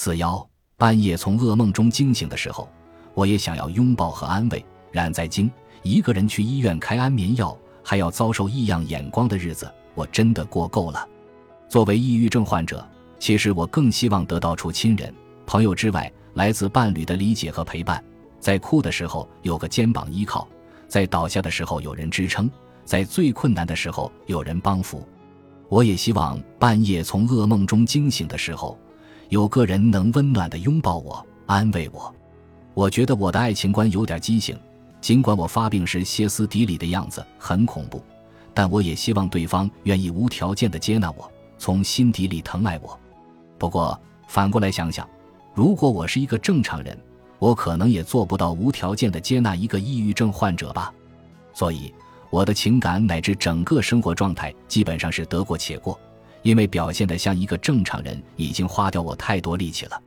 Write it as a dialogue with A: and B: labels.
A: 四幺半夜从噩梦中惊醒的时候，我也想要拥抱和安慰。然在京一个人去医院开安眠药，还要遭受异样眼光的日子，我真的过够了。作为抑郁症患者，其实我更希望得到除亲人、朋友之外，来自伴侣的理解和陪伴。在哭的时候有个肩膀依靠，在倒下的时候有人支撑，在最困难的时候有人帮扶。我也希望半夜从噩梦中惊醒的时候。有个人能温暖的拥抱我，安慰我。我觉得我的爱情观有点畸形，尽管我发病时歇斯底里的样子很恐怖，但我也希望对方愿意无条件的接纳我，从心底里疼爱我。不过反过来想想，如果我是一个正常人，我可能也做不到无条件的接纳一个抑郁症患者吧。所以，我的情感乃至整个生活状态基本上是得过且过。因为表现得像一个正常人，已经花掉我太多力气了。